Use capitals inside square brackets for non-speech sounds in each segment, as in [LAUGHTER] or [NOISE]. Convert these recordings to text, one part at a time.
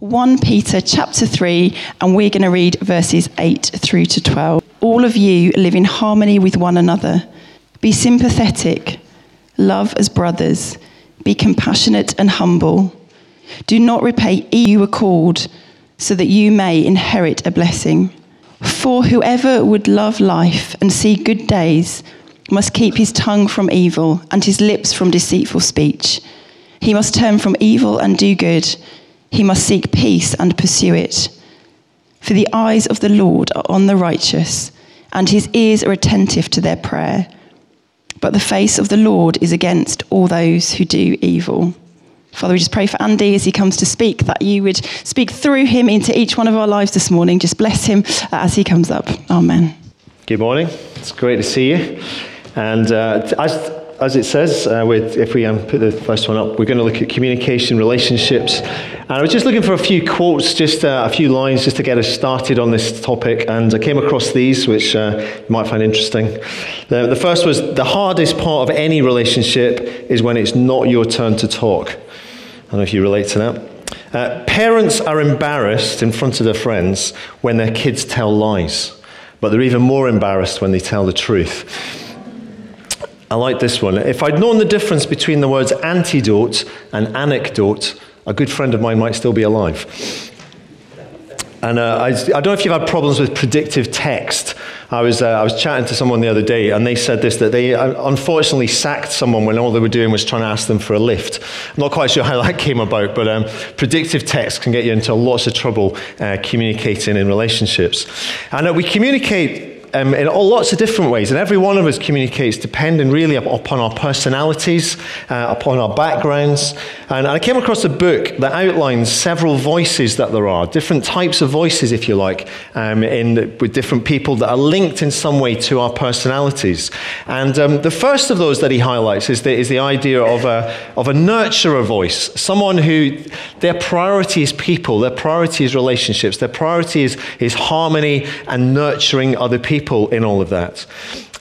1 Peter chapter 3, and we're going to read verses 8 through to 12. All of you live in harmony with one another. Be sympathetic, love as brothers, be compassionate and humble. Do not repay you called, so that you may inherit a blessing. For whoever would love life and see good days must keep his tongue from evil and his lips from deceitful speech. He must turn from evil and do good he must seek peace and pursue it. For the eyes of the Lord are on the righteous, and his ears are attentive to their prayer. But the face of the Lord is against all those who do evil. Father, we just pray for Andy as he comes to speak, that you would speak through him into each one of our lives this morning. Just bless him as he comes up. Amen. Good morning. It's great to see you. And uh, as it says, uh, with, if we um, put the first one up, we're going to look at communication, relationships. And I was just looking for a few quotes, just uh, a few lines, just to get us started on this topic. And I came across these, which uh, you might find interesting. The, the first was The hardest part of any relationship is when it's not your turn to talk. I don't know if you relate to that. Uh, parents are embarrassed in front of their friends when their kids tell lies, but they're even more embarrassed when they tell the truth. I like this one. If I'd known the difference between the words antidote and anecdote, a good friend of mine might still be alive. And uh, I, I, don't know if you've had problems with predictive text. I was, uh, I was chatting to someone the other day, and they said this that they uh, unfortunately sacked someone when all they were doing was trying to ask them for a lift. I'm not quite sure how that [LAUGHS] came about, but um, predictive text can get you into lots of trouble uh, communicating in relationships. And uh, we communicate um, in all, lots of different ways. And every one of us communicates depending really upon our personalities, uh, upon our backgrounds. And I came across a book that outlines several voices that there are, different types of voices, if you like, um, in, with different people that are linked in some way to our personalities. And um, the first of those that he highlights is the, is the idea of a, of a nurturer voice, someone who their priority is people, their priority is relationships, their priority is, is harmony and nurturing other people people in all of that.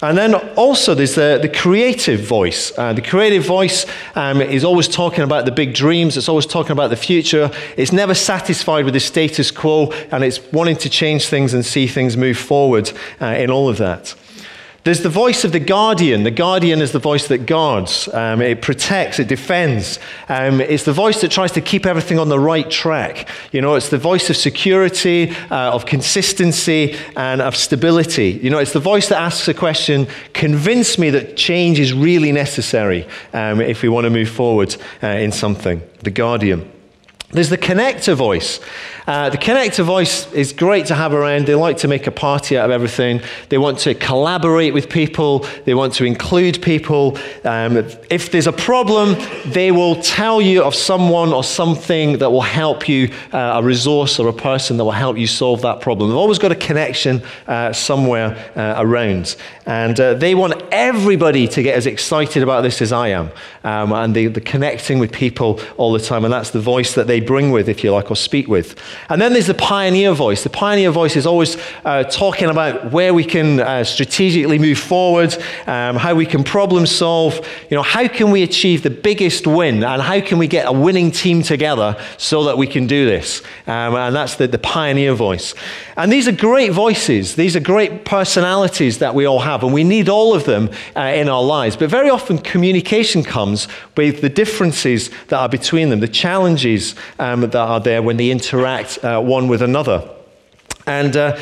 And then also there's the, the creative voice. Uh, the creative voice um, is always talking about the big dreams, it's always talking about the future. It's never satisfied with the status quo, and it's wanting to change things and see things move forward uh, in all of that. There's the voice of the guardian. The guardian is the voice that guards, um, it protects, it defends. Um, it's the voice that tries to keep everything on the right track. You know, it's the voice of security, uh, of consistency, and of stability. You know, it's the voice that asks the question convince me that change is really necessary um, if we want to move forward uh, in something. The guardian. There's the connector voice. Uh, the connector voice is great to have around. They like to make a party out of everything. They want to collaborate with people. They want to include people. Um, if there's a problem, they will tell you of someone or something that will help you, uh, a resource or a person that will help you solve that problem. They've always got a connection uh, somewhere uh, around. And uh, they want everybody to get as excited about this as I am. Um, and the, are connecting with people all the time. And that's the voice that they bring with, if you like, or speak with. And then there's the pioneer voice. The pioneer voice is always uh, talking about where we can uh, strategically move forward, um, how we can problem solve, you know, how can we achieve the biggest win, and how can we get a winning team together so that we can do this. Um, and that's the, the pioneer voice. And these are great voices. These are great personalities that we all have, and we need all of them uh, in our lives. But very often, communication comes with the differences that are between them, the challenges um, that are there when they interact uh, one with another. And uh,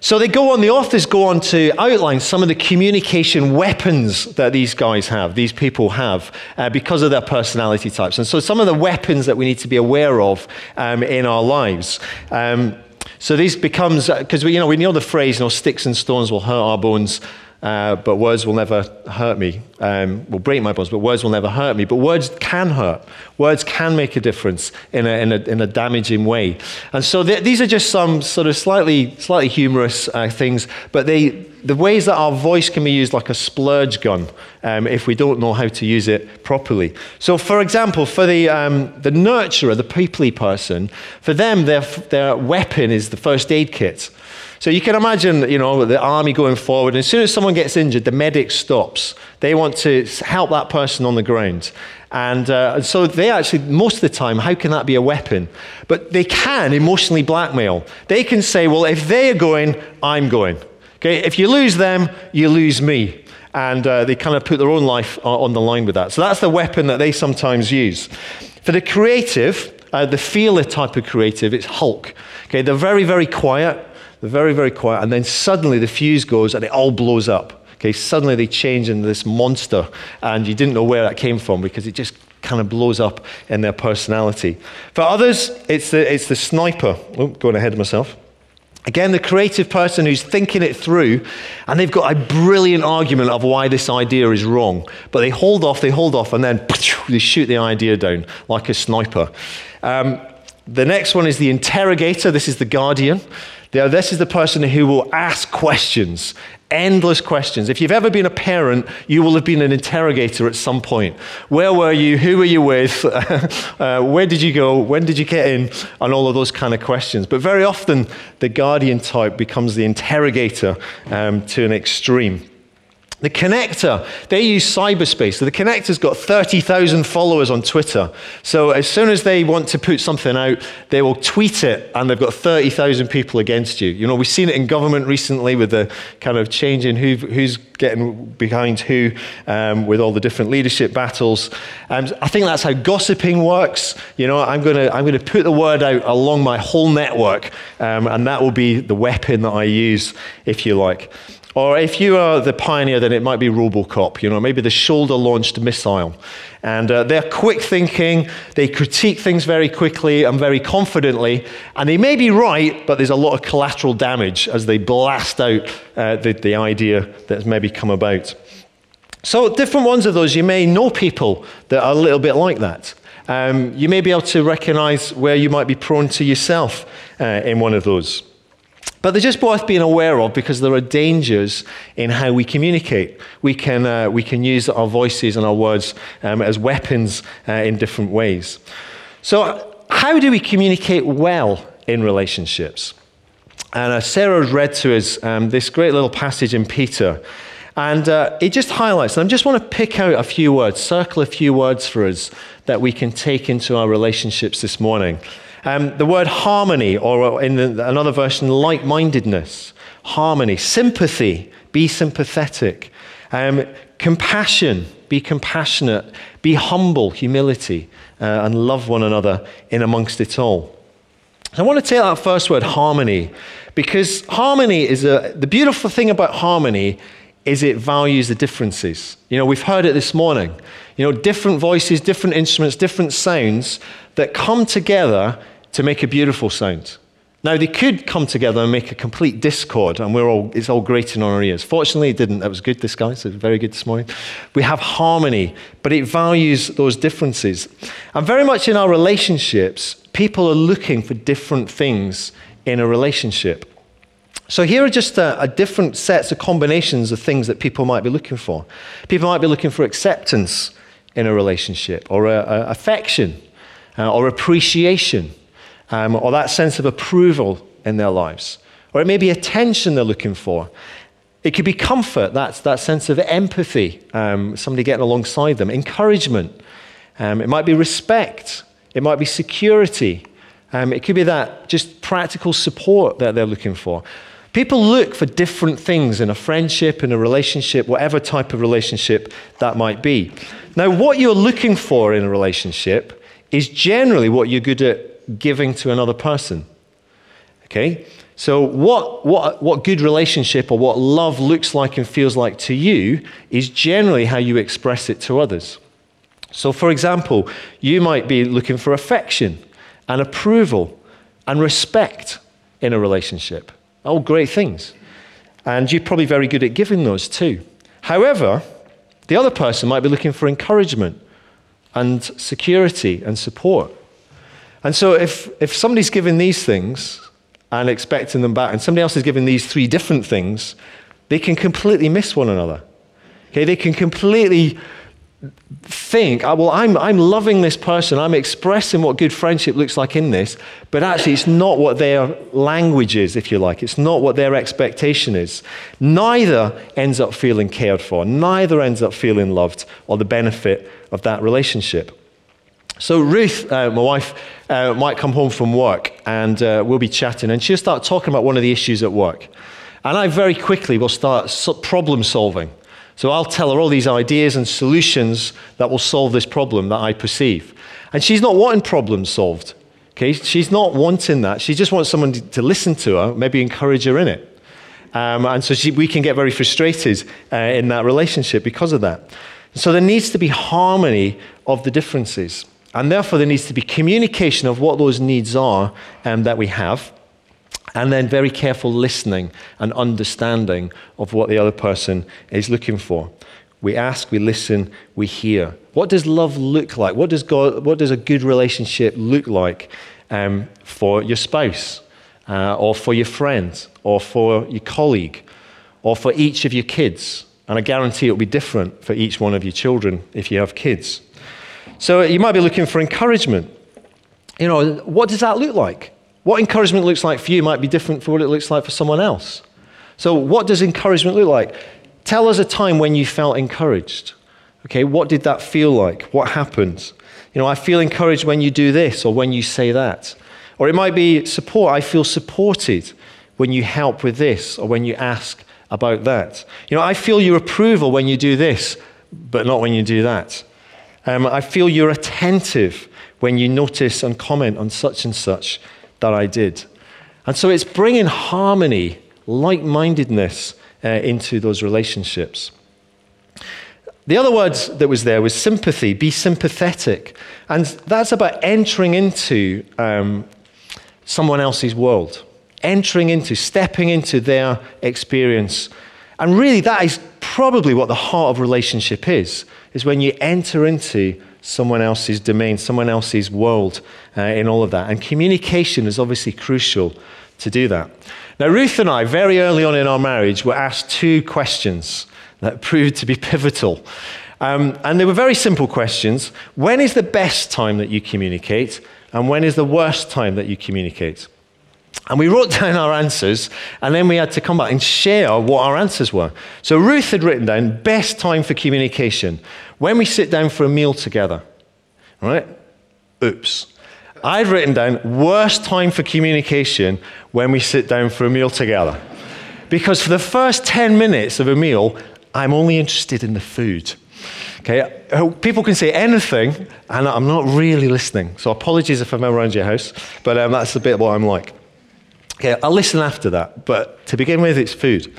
so they go on, the authors go on to outline some of the communication weapons that these guys have, these people have, uh, because of their personality types. And so some of the weapons that we need to be aware of um, in our lives. Um, so this becomes, because uh, we, you know, we know the phrase, you know, sticks and stones will hurt our bones, uh, but words will never hurt me, um, will break my bones, but words will never hurt me. But words can hurt. Words can make a difference in a, in a, in a damaging way. And so th- these are just some sort of slightly, slightly humorous uh, things, but they, the ways that our voice can be used like a splurge gun um, if we don't know how to use it properly. So, for example, for the, um, the nurturer, the peoply person, for them, their, their weapon is the first aid kit. So you can imagine, you know, the army going forward. And as soon as someone gets injured, the medic stops. They want to help that person on the ground. And uh, so they actually, most of the time, how can that be a weapon? But they can emotionally blackmail. They can say, well, if they're going, I'm going. Okay, if you lose them, you lose me. And uh, they kind of put their own life on the line with that. So that's the weapon that they sometimes use. For the creative, uh, the feeler type of creative, it's Hulk. Okay, they're very, very quiet. Very, very quiet. And then suddenly the fuse goes and it all blows up. Okay, suddenly they change into this monster, and you didn't know where that came from because it just kind of blows up in their personality. For others, it's the, it's the sniper. Oh, going ahead of myself. Again, the creative person who's thinking it through, and they've got a brilliant argument of why this idea is wrong. But they hold off, they hold off, and then [LAUGHS] they shoot the idea down like a sniper. Um, the next one is the interrogator. This is the guardian. This is the person who will ask questions, endless questions. If you've ever been a parent, you will have been an interrogator at some point. Where were you? Who were you with? [LAUGHS] uh, where did you go? When did you get in? And all of those kind of questions. But very often, the guardian type becomes the interrogator um, to an extreme. The connector, they use cyberspace. So the connector's got 30,000 followers on Twitter. So as soon as they want to put something out, they will tweet it and they've got 30,000 people against you. You know, we've seen it in government recently with the kind of change in who, who's getting behind who um, with all the different leadership battles. And I think that's how gossiping works. You know, I'm going to I'm to put the word out along my whole network um, and that will be the weapon that I use, if you like. Or if you are the pioneer, then it might be Robocop, you know, maybe the shoulder launched missile. And uh, they're quick thinking, they critique things very quickly and very confidently, and they may be right, but there's a lot of collateral damage as they blast out uh, the, the idea that's maybe come about. So, different ones of those, you may know people that are a little bit like that. Um, you may be able to recognize where you might be prone to yourself uh, in one of those. But they're just worth being aware of because there are dangers in how we communicate. We can, uh, we can use our voices and our words um, as weapons uh, in different ways. So, how do we communicate well in relationships? And uh, Sarah read to us um, this great little passage in Peter. And uh, it just highlights, and I just want to pick out a few words, circle a few words for us that we can take into our relationships this morning. Um, the word harmony, or in the, another version, like mindedness, harmony, sympathy, be sympathetic, um, compassion, be compassionate, be humble, humility, uh, and love one another in amongst it all. I want to take that first word, harmony, because harmony is a, the beautiful thing about harmony is it values the differences. You know, we've heard it this morning. You know, different voices, different instruments, different sounds that come together to make a beautiful sound. Now, they could come together and make a complete discord, and we're all, it's all grating on our ears. Fortunately, it didn't. That was good, this guy, so very good this morning. We have harmony, but it values those differences. And very much in our relationships, people are looking for different things in a relationship. So here are just a, a, different sets of combinations of things that people might be looking for. People might be looking for acceptance in a relationship, or a, a affection, uh, or appreciation um, or that sense of approval in their lives. Or it may be attention they're looking for. It could be comfort, that's that sense of empathy, um, somebody getting alongside them, encouragement. Um, it might be respect. It might be security. Um, it could be that just practical support that they're looking for. People look for different things in a friendship, in a relationship, whatever type of relationship that might be. Now, what you're looking for in a relationship is generally what you're good at giving to another person. Okay? So, what, what, what good relationship or what love looks like and feels like to you is generally how you express it to others. So, for example, you might be looking for affection and approval and respect in a relationship. All great things. And you're probably very good at giving those too. However, the other person might be looking for encouragement and security and support. And so if, if somebody's giving these things and expecting them back, and somebody else is giving these three different things, they can completely miss one another. Okay, they can completely think, oh, well, I'm, I'm loving this person, I'm expressing what good friendship looks like in this, but actually it's not what their language is, if you like. It's not what their expectation is. Neither ends up feeling cared for, neither ends up feeling loved or the benefit of that relationship. So, Ruth, uh, my wife, uh, might come home from work and uh, we'll be chatting, and she'll start talking about one of the issues at work. And I very quickly will start problem solving. So I'll tell her all these ideas and solutions that will solve this problem that I perceive. And she's not wanting problems solved. Okay? She's not wanting that. She just wants someone to listen to her, maybe encourage her in it. Um, and so she, we can get very frustrated uh, in that relationship because of that. So there needs to be harmony of the differences. And therefore, there needs to be communication of what those needs are um, that we have. And then very careful listening and understanding of what the other person is looking for. We ask, we listen, we hear. What does love look like? What does, God, what does a good relationship look like um, for your spouse, uh, or for your friend, or for your colleague, or for each of your kids? And I guarantee it'll be different for each one of your children if you have kids. So you might be looking for encouragement. You know, what does that look like? What encouragement looks like for you might be different for what it looks like for someone else. So, what does encouragement look like? Tell us a time when you felt encouraged. Okay, what did that feel like? What happened? You know, I feel encouraged when you do this or when you say that. Or it might be support. I feel supported when you help with this or when you ask about that. You know, I feel your approval when you do this, but not when you do that. Um, I feel you're attentive when you notice and comment on such and such that I did. And so it's bringing harmony, like mindedness uh, into those relationships. The other word that was there was sympathy, be sympathetic. And that's about entering into um, someone else's world, entering into, stepping into their experience. And really, that is probably what the heart of relationship is, is when you enter into someone else's domain, someone else's world uh, in all of that. And communication is obviously crucial to do that. Now, Ruth and I, very early on in our marriage, were asked two questions that [LAUGHS] proved to be pivotal. Um, and they were very simple questions. When is the best time that you communicate? And when is the worst time that you communicate? And we wrote [LAUGHS] down our answers, and then we had to come back and share what our answers were. So Ruth had written down best time for communication when we sit down for a meal together. Right? Oops. I'd written down worst time for communication when we sit down for a meal together. Because for the first 10 minutes of a meal, I'm only interested in the food. Okay, people can say anything, and I'm not really listening. So apologies if I'm around your house, but um, that's a bit what I'm like. Okay, I'll listen after that, but to begin with, it's food.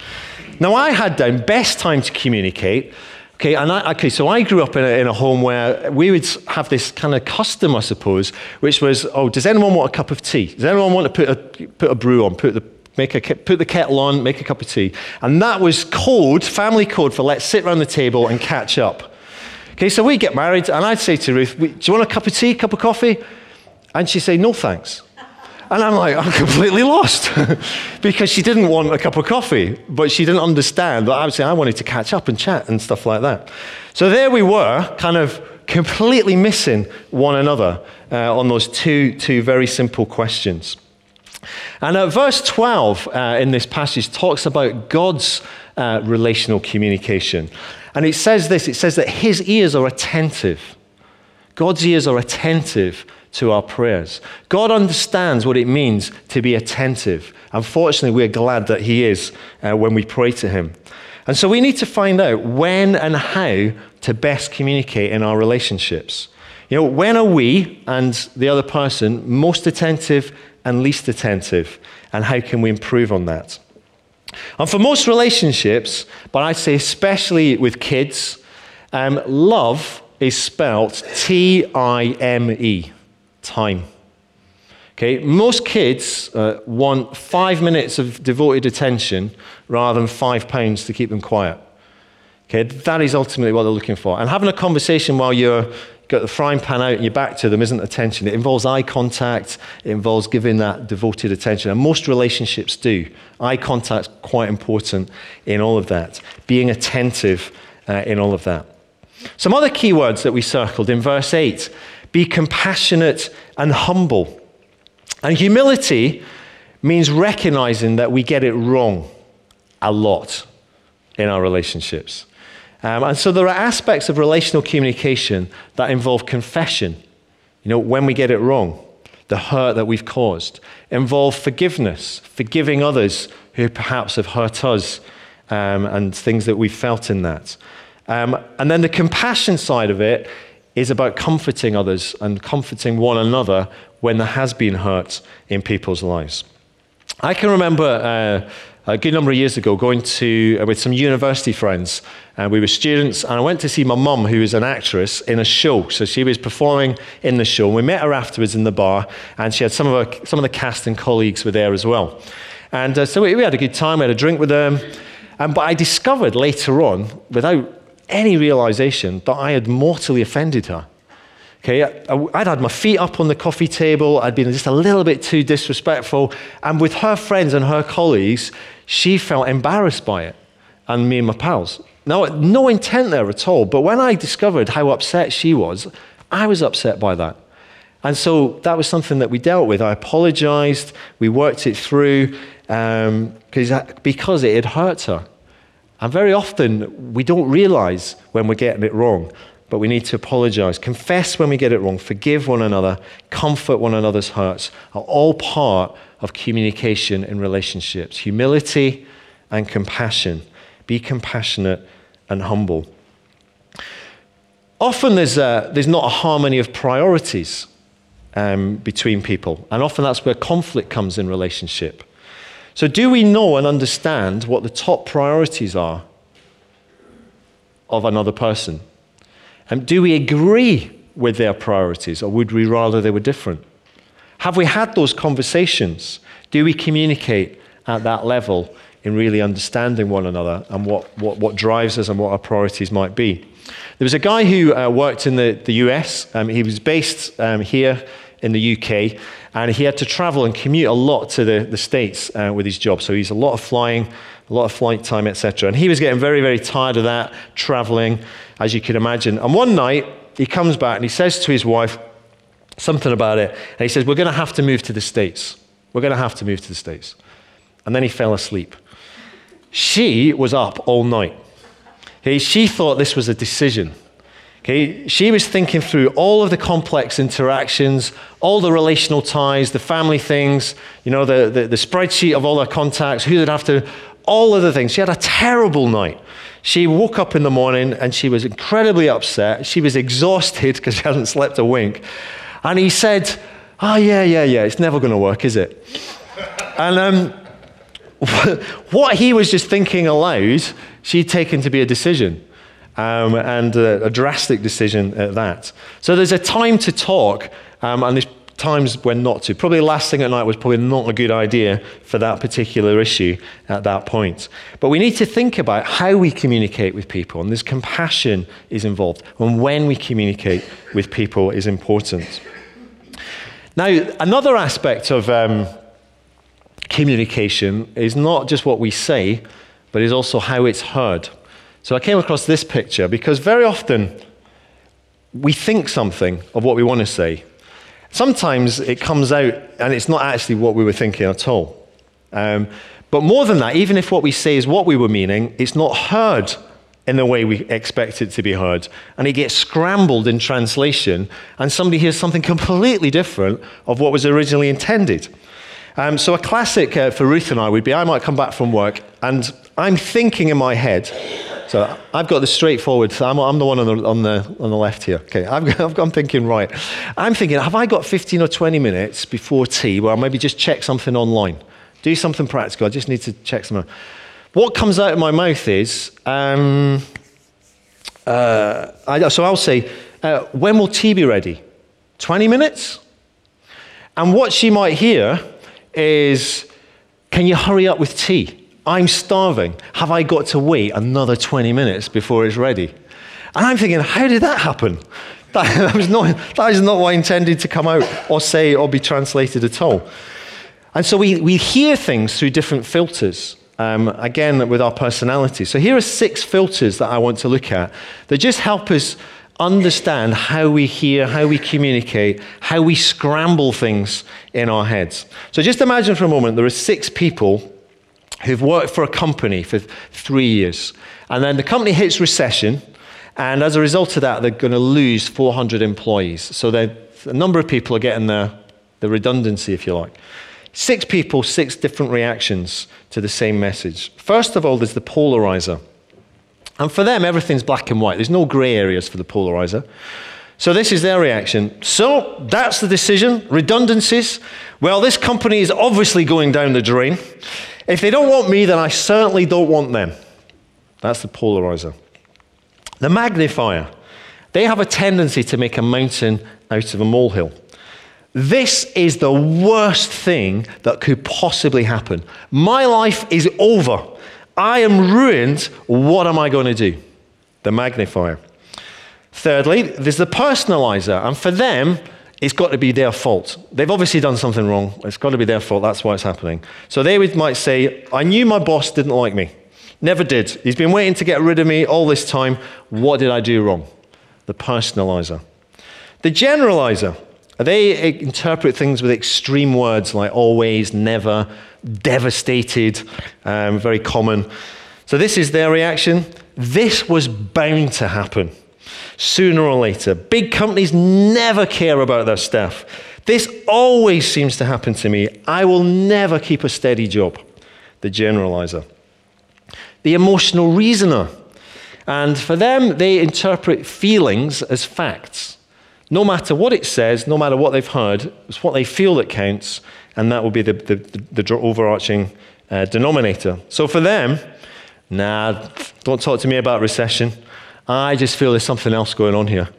Now, I had down best time to communicate. Okay, and I, okay, so I grew up in a, in a home where we would have this kind of custom, I suppose, which was, oh, does anyone want a cup of tea? Does anyone want to put a, put a brew on, put the, make a, put the kettle on, make a cup of tea? And that was code, family code for let's sit around the table and catch up. Okay, so we get married, and I'd say to Ruth, do you want a cup of tea, cup of coffee? And she'd say, no, thanks. And I'm like, I'm completely lost [LAUGHS] because she didn't want a cup of coffee, but she didn't understand that obviously I wanted to catch up and chat and stuff like that. So there we were, kind of completely missing one another uh, on those two, two very simple questions. And uh, verse 12 uh, in this passage talks about God's uh, relational communication. And it says this it says that his ears are attentive. God's ears are attentive to our prayers. God understands what it means to be attentive. Unfortunately, we're glad that He is uh, when we pray to Him. And so we need to find out when and how to best communicate in our relationships. You know, when are we and the other person most attentive and least attentive? And how can we improve on that? And for most relationships, but I'd say especially with kids, um, love is spelt T I M E time. Okay, most kids uh, want five minutes of devoted attention rather than five pounds to keep them quiet. Okay, that is ultimately what they're looking for. And having a conversation while you're got the frying pan out and your back to them isn't attention. It involves eye contact, it involves giving that devoted attention. And most relationships do. Eye contact's quite important in all of that, being attentive uh, in all of that. Some other key words that we circled in verse 8 be compassionate and humble. And humility means recognizing that we get it wrong a lot in our relationships. Um, and so there are aspects of relational communication that involve confession. You know, when we get it wrong, the hurt that we've caused, involve forgiveness, forgiving others who perhaps have hurt us, um, and things that we've felt in that. Um, and then the compassion side of it is about comforting others and comforting one another when there has been hurt in people's lives. I can remember uh, a good number of years ago going to uh, with some university friends and we were students and i went to see my mum who is an actress in a show. So she was performing in the show and we met her afterwards in the bar and she had some of, her, some of the cast and colleagues were there as well. And uh, so we, we, had a good time we had a drink with them. And, but i discovered later on without any realization that i had mortally offended her Okay, I'd had my feet up on the coffee table. I'd been just a little bit too disrespectful. And with her friends and her colleagues, she felt embarrassed by it. And me and my pals. Now, no intent there at all. But when I discovered how upset she was, I was upset by that. And so that was something that we dealt with. I apologized. We worked it through um, because it had hurt her. And very often, we don't realize when we're getting it wrong but we need to apologize, confess when we get it wrong, forgive one another, comfort one another's hearts are all part of communication in relationships. Humility and compassion. Be compassionate and humble. Often there's, a, there's not a harmony of priorities um, between people, and often that's where conflict comes in relationship. So, do we know and understand what the top priorities are of another person? And do we agree with their priorities, or would we rather they were different? Have we had those conversations? Do we communicate at that level in really understanding one another and what, what, what drives us and what our priorities might be? There was a guy who uh, worked in the, the US. Um, he was based um, here in the UK, and he had to travel and commute a lot to the, the States uh, with his job. So he's a lot of flying, a lot of flight time, etc. And he was getting very, very tired of that, traveling as you can imagine. And one night, he comes back and he says to his wife something about it. And he says, We're going to have to move to the States. We're going to have to move to the States. And then he fell asleep. She was up all night. Okay, she thought this was a decision. Okay, she was thinking through all of the complex interactions, all the relational ties, the family things, you know, the, the, the spreadsheet of all her contacts, who they'd have to, all of the things. She had a terrible night. She woke up in the morning and she was incredibly upset. She was exhausted [LAUGHS] because she hadn't slept a wink. And he said, Oh, yeah, yeah, yeah, it's never going to work, is it? and um, [LAUGHS] what he was just thinking aloud, she'd taken to be a decision. Um, and a, a, drastic decision at that. So there's a time to talk, um, and there's times when not to. Probably the last thing at night was probably not a good idea for that particular issue at that point. But we need to think about how we communicate with people, and this compassion is involved. And when we communicate with people is important. Now, another aspect of um, communication is not just what we say, but is also how it's heard. So I came across this picture because very often we think something of what we want to say, Sometimes it comes out and it's not actually what we were thinking at all. Um, but more than that, even if what we say is what we were meaning, it's not heard in the way we expect it to be heard. And it gets scrambled in translation, and somebody hears something completely different of what was originally intended. Um, so, a classic uh, for Ruth and I would be I might come back from work, and I'm thinking in my head, so I've got the straightforward. I'm, I'm the one on the, on, the, on the left here. Okay, I've, [LAUGHS] I've, I'm thinking, right. I'm thinking, have I got 15 or 20 minutes before tea where I'll maybe just check something online? Do something practical. I just need to check something. What comes out of my mouth is, um, uh, I, so I'll say, uh, when will tea be ready? 20 minutes? And what she might hear is, can you hurry up with tea? I'm starving. Have I got to wait another 20 minutes before it's ready? And I'm thinking, how did that happen? [LAUGHS] That, that, was not, that is not what I intended to come out or say or be translated at all. And so we, we hear things through different filters, um, again, with our personality. So here are six filters that I want to look at that just help us understand how we hear, how we communicate, how we scramble things in our heads. So just imagine for a moment there are six people who've worked for a company for three years, and then the company hits recession, and as a result of that, they're going to lose 400 employees. So a number of people are getting the, the redundancy, if you like. Six people, six different reactions to the same message. First of all, there's the polarizer. And for them, everything's black and white. There's no grey areas for the polarizer. So this is their reaction. So that's the decision. Redundancies. Well, this company is obviously going down the drain. If they don't want me, then I certainly don't want them. That's the polarizer. The magnifier. They have a tendency to make a mountain out of a molehill. This is the worst thing that could possibly happen. My life is over. I am ruined. What am I going to do? The magnifier. Thirdly, there's the personalizer. And for them, it's got to be their fault. They've obviously done something wrong. It's got to be their fault. That's why it's happening. So they might say, I knew my boss didn't like me. Never did. He's been waiting to get rid of me all this time. What did I do wrong? The personalizer. The generalizer. They interpret things with extreme words like always, never, devastated, um, very common. So, this is their reaction. This was bound to happen sooner or later. Big companies never care about their staff. This always seems to happen to me. I will never keep a steady job. The generalizer. The emotional reasoner. And for them, they interpret feelings as facts. No matter what it says, no matter what they've heard, it's what they feel that counts, and that will be the, the, the, the overarching uh, denominator. So for them, nah, don't talk to me about recession. I just feel there's something else going on here.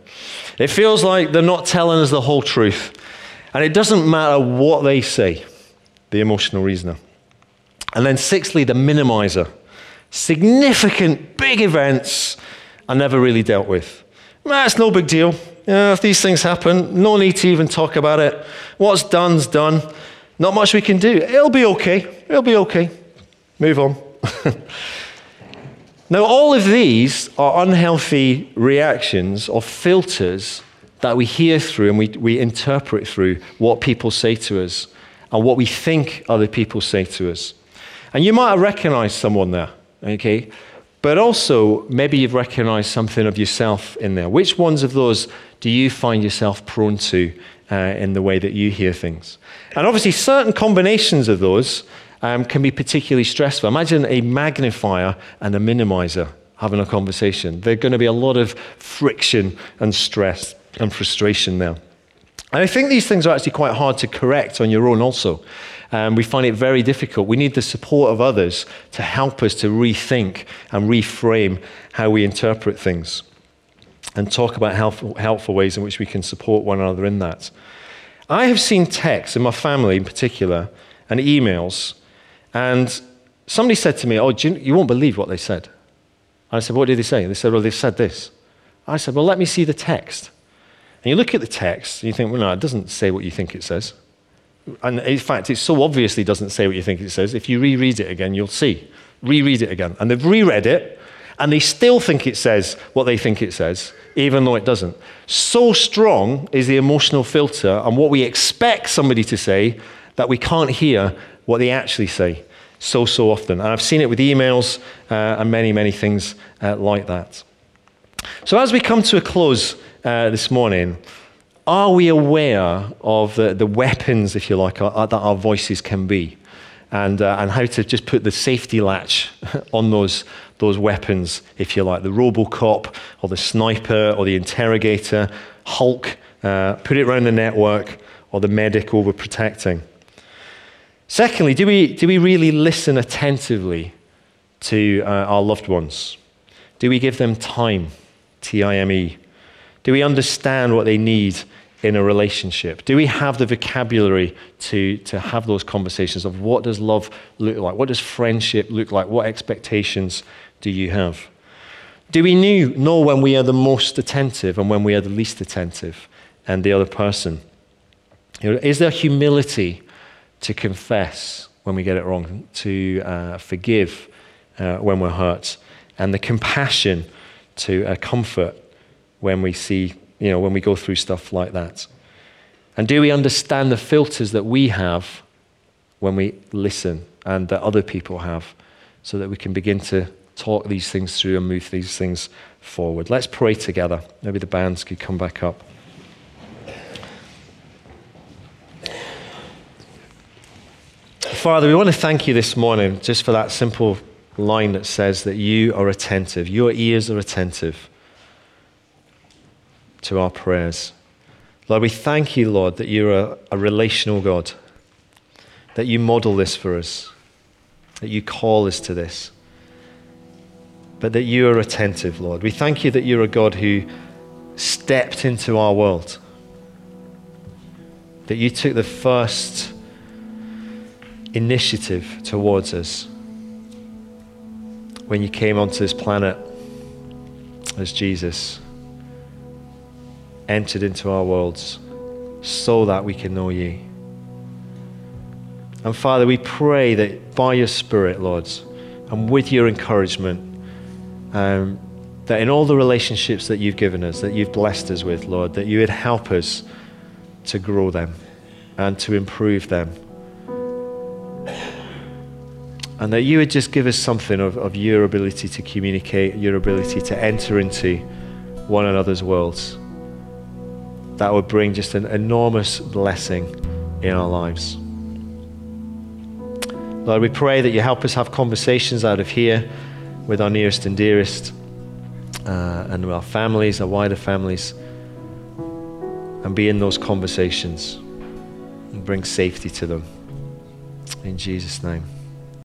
It feels like they're not telling us the whole truth. And it doesn't matter what they say, the emotional reasoner. And then, sixthly, the minimizer. Significant big events are never really dealt with. That's no big deal. if these things happen, no need to even talk about it. What's done's done. Not much we can do. It'll be okay. It'll be okay. Move on. [LAUGHS] now, all of these are unhealthy reactions or filters that we hear through and we, we interpret through what people say to us and what we think other people say to us. And you might have recognized someone there, okay? But also, maybe you've recognized something of yourself in there. Which ones of those do you find yourself prone to uh, in the way that you hear things? And obviously, certain combinations of those um, can be particularly stressful. Imagine a magnifier and a minimizer having a conversation. There's going to be a lot of friction and stress and frustration there. And I think these things are actually quite hard to correct on your own, also. Um, we find it very difficult. We need the support of others to help us to rethink and reframe how we interpret things and talk about helpful, helpful ways in which we can support one another in that. I have seen texts in my family in particular and emails, and somebody said to me, Oh, you, you won't believe what they said. I said, What did they say? And They said, Well, they've said this. I said, Well, let me see the text. And you look at the text and you think, Well, no, it doesn't say what you think it says. And in fact, it so obviously doesn't say what you think it says. If you reread it again, you'll see. Reread it again. And they've reread it, and they still think it says what they think it says, even though it doesn't. So strong is the emotional filter and what we expect somebody to say that we can't hear what they actually say so, so often. And I've seen it with emails uh, and many, many things uh, like that. So, as we come to a close uh, this morning, are we aware of the, the weapons, if you like, that our voices can be? And, uh, and how to just put the safety latch [LAUGHS] on those, those weapons, if you like, the Robocop or the sniper or the interrogator, Hulk, uh, put it around the network, or the medic overprotecting. Secondly, do we, do we really listen attentively to uh, our loved ones? Do we give them time? T I M E. Do we understand what they need in a relationship? Do we have the vocabulary to, to have those conversations of what does love look like? What does friendship look like? What expectations do you have? Do we know when we are the most attentive and when we are the least attentive and the other person? You know, is there humility to confess when we get it wrong, to uh, forgive uh, when we're hurt, and the compassion to uh, comfort when we see, you know, when we go through stuff like that? And do we understand the filters that we have when we listen and that other people have so that we can begin to talk these things through and move these things forward? Let's pray together. Maybe the bands could come back up. Father, we want to thank you this morning just for that simple line that says that you are attentive, your ears are attentive to our prayers. Lord, we thank you, Lord, that you're a, a relational God, that you model this for us, that you call us to this, but that you are attentive, Lord. We thank you that you're a God who stepped into our world, that you took the first initiative towards us when you came onto this planet as Jesus entered into our worlds so that we can know you. And Father, we pray that by your Spirit, Lord, and with your encouragement, um, that in all the relationships that you've given us, that you've blessed us with, Lord, that you would help us to grow them and to improve them. And that you would just give us something of, of your ability to communicate, your ability to enter into one another's worlds that would bring just an enormous blessing in our lives. Lord, we pray that you help us have conversations out of here with our nearest and dearest uh, and our families, our wider families, and be in those conversations and bring safety to them. In Jesus' name.